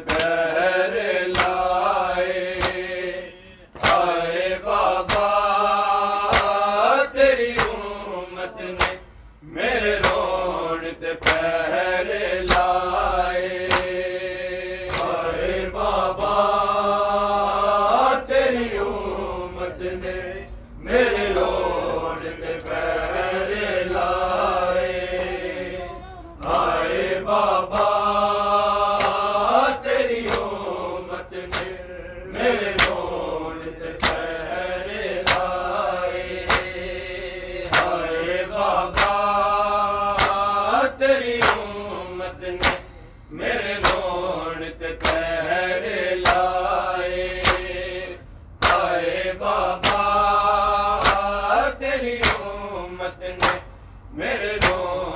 پیارا امت نے میرے لوگ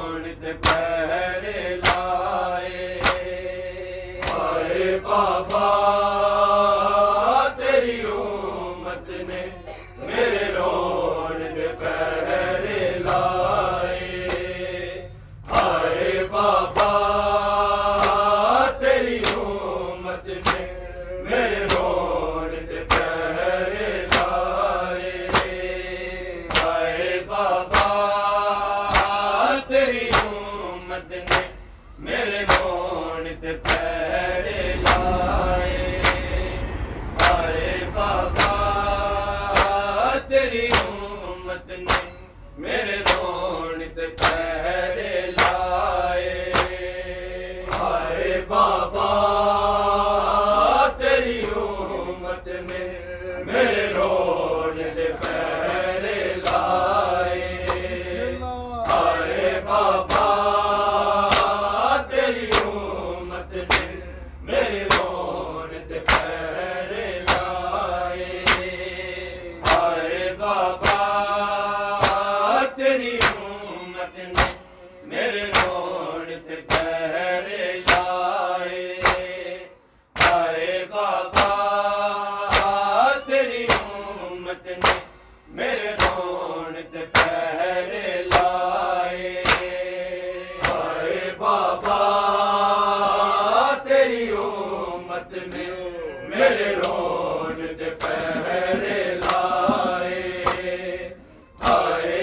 ہاں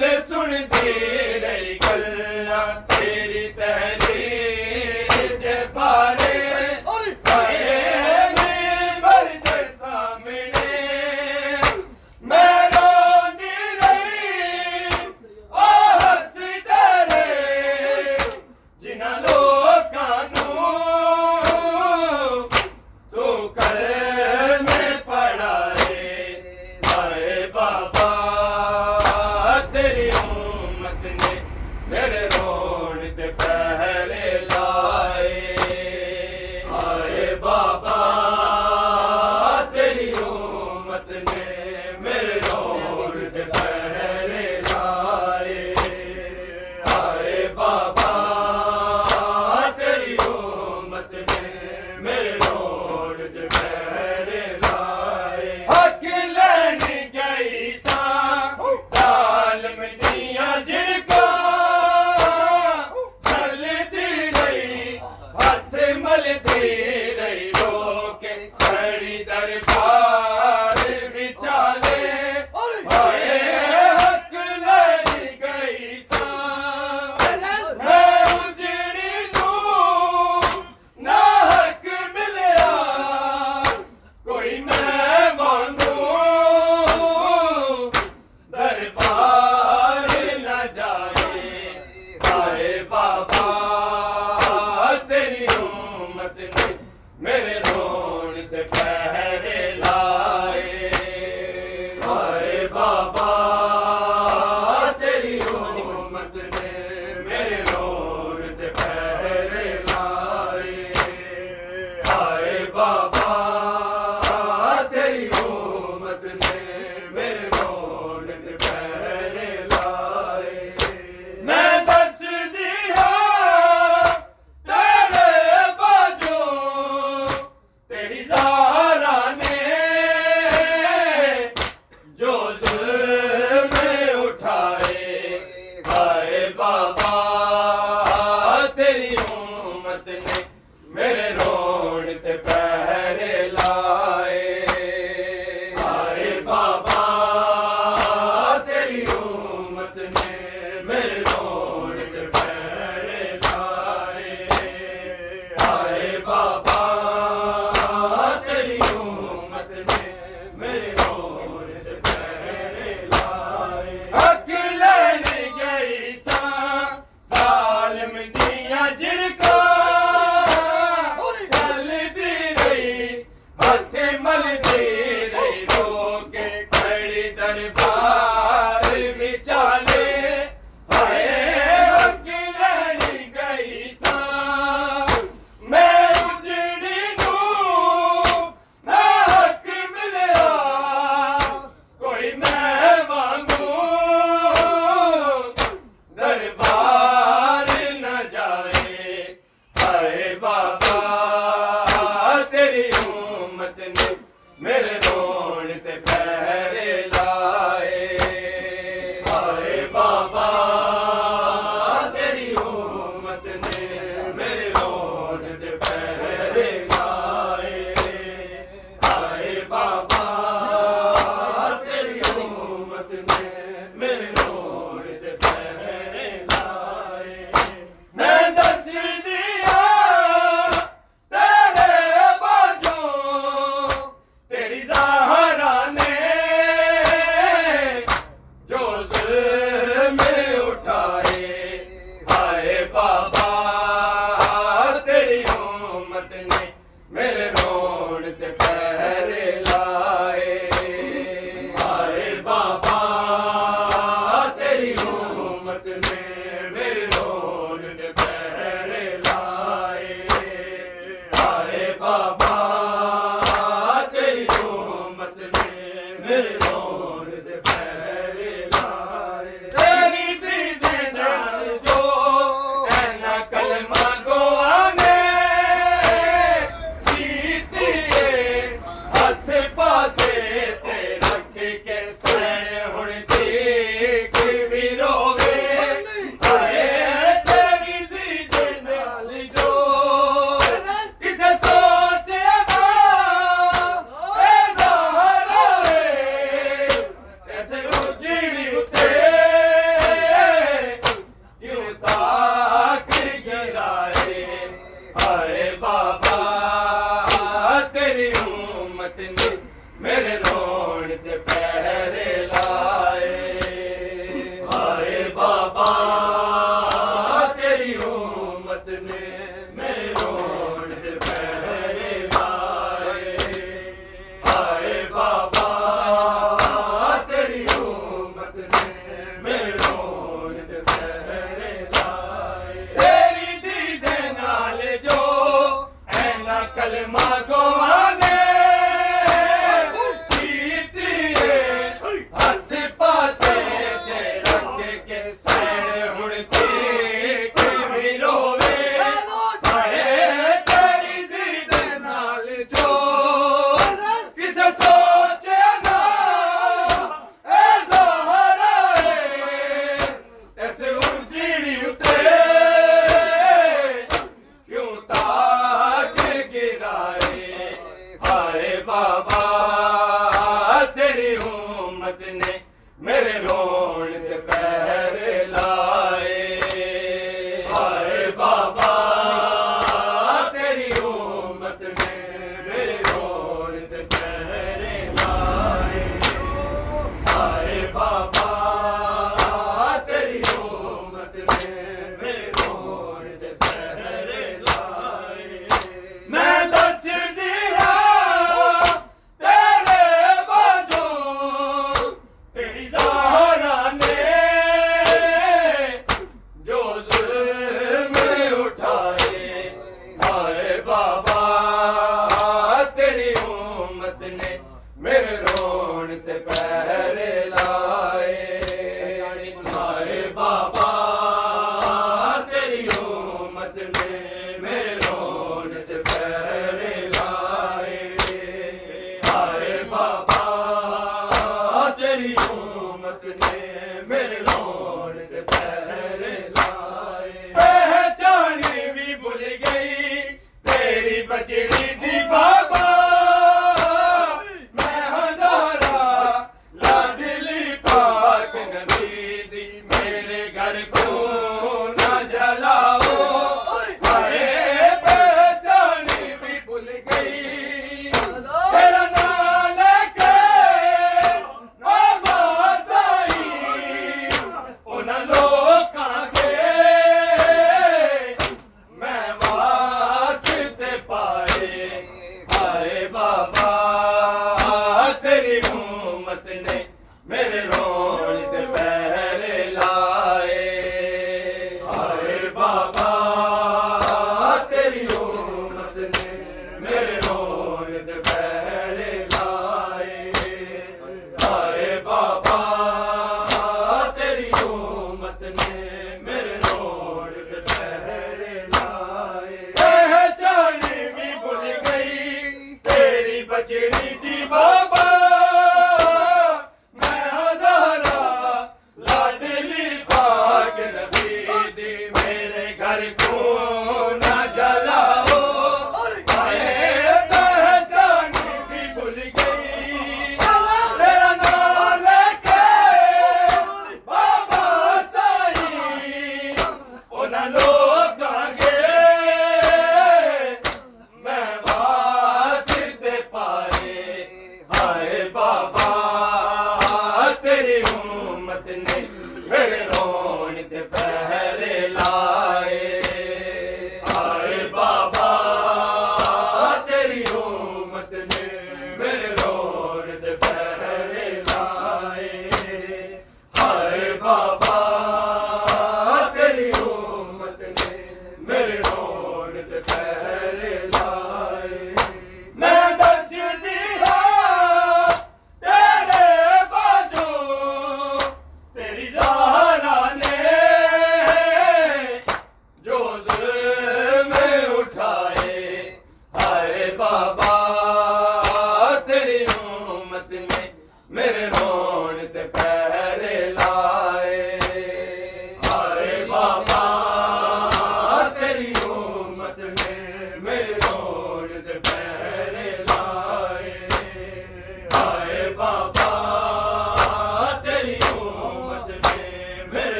نال سنتی رہی۔ میرے رون پہ بابا بابا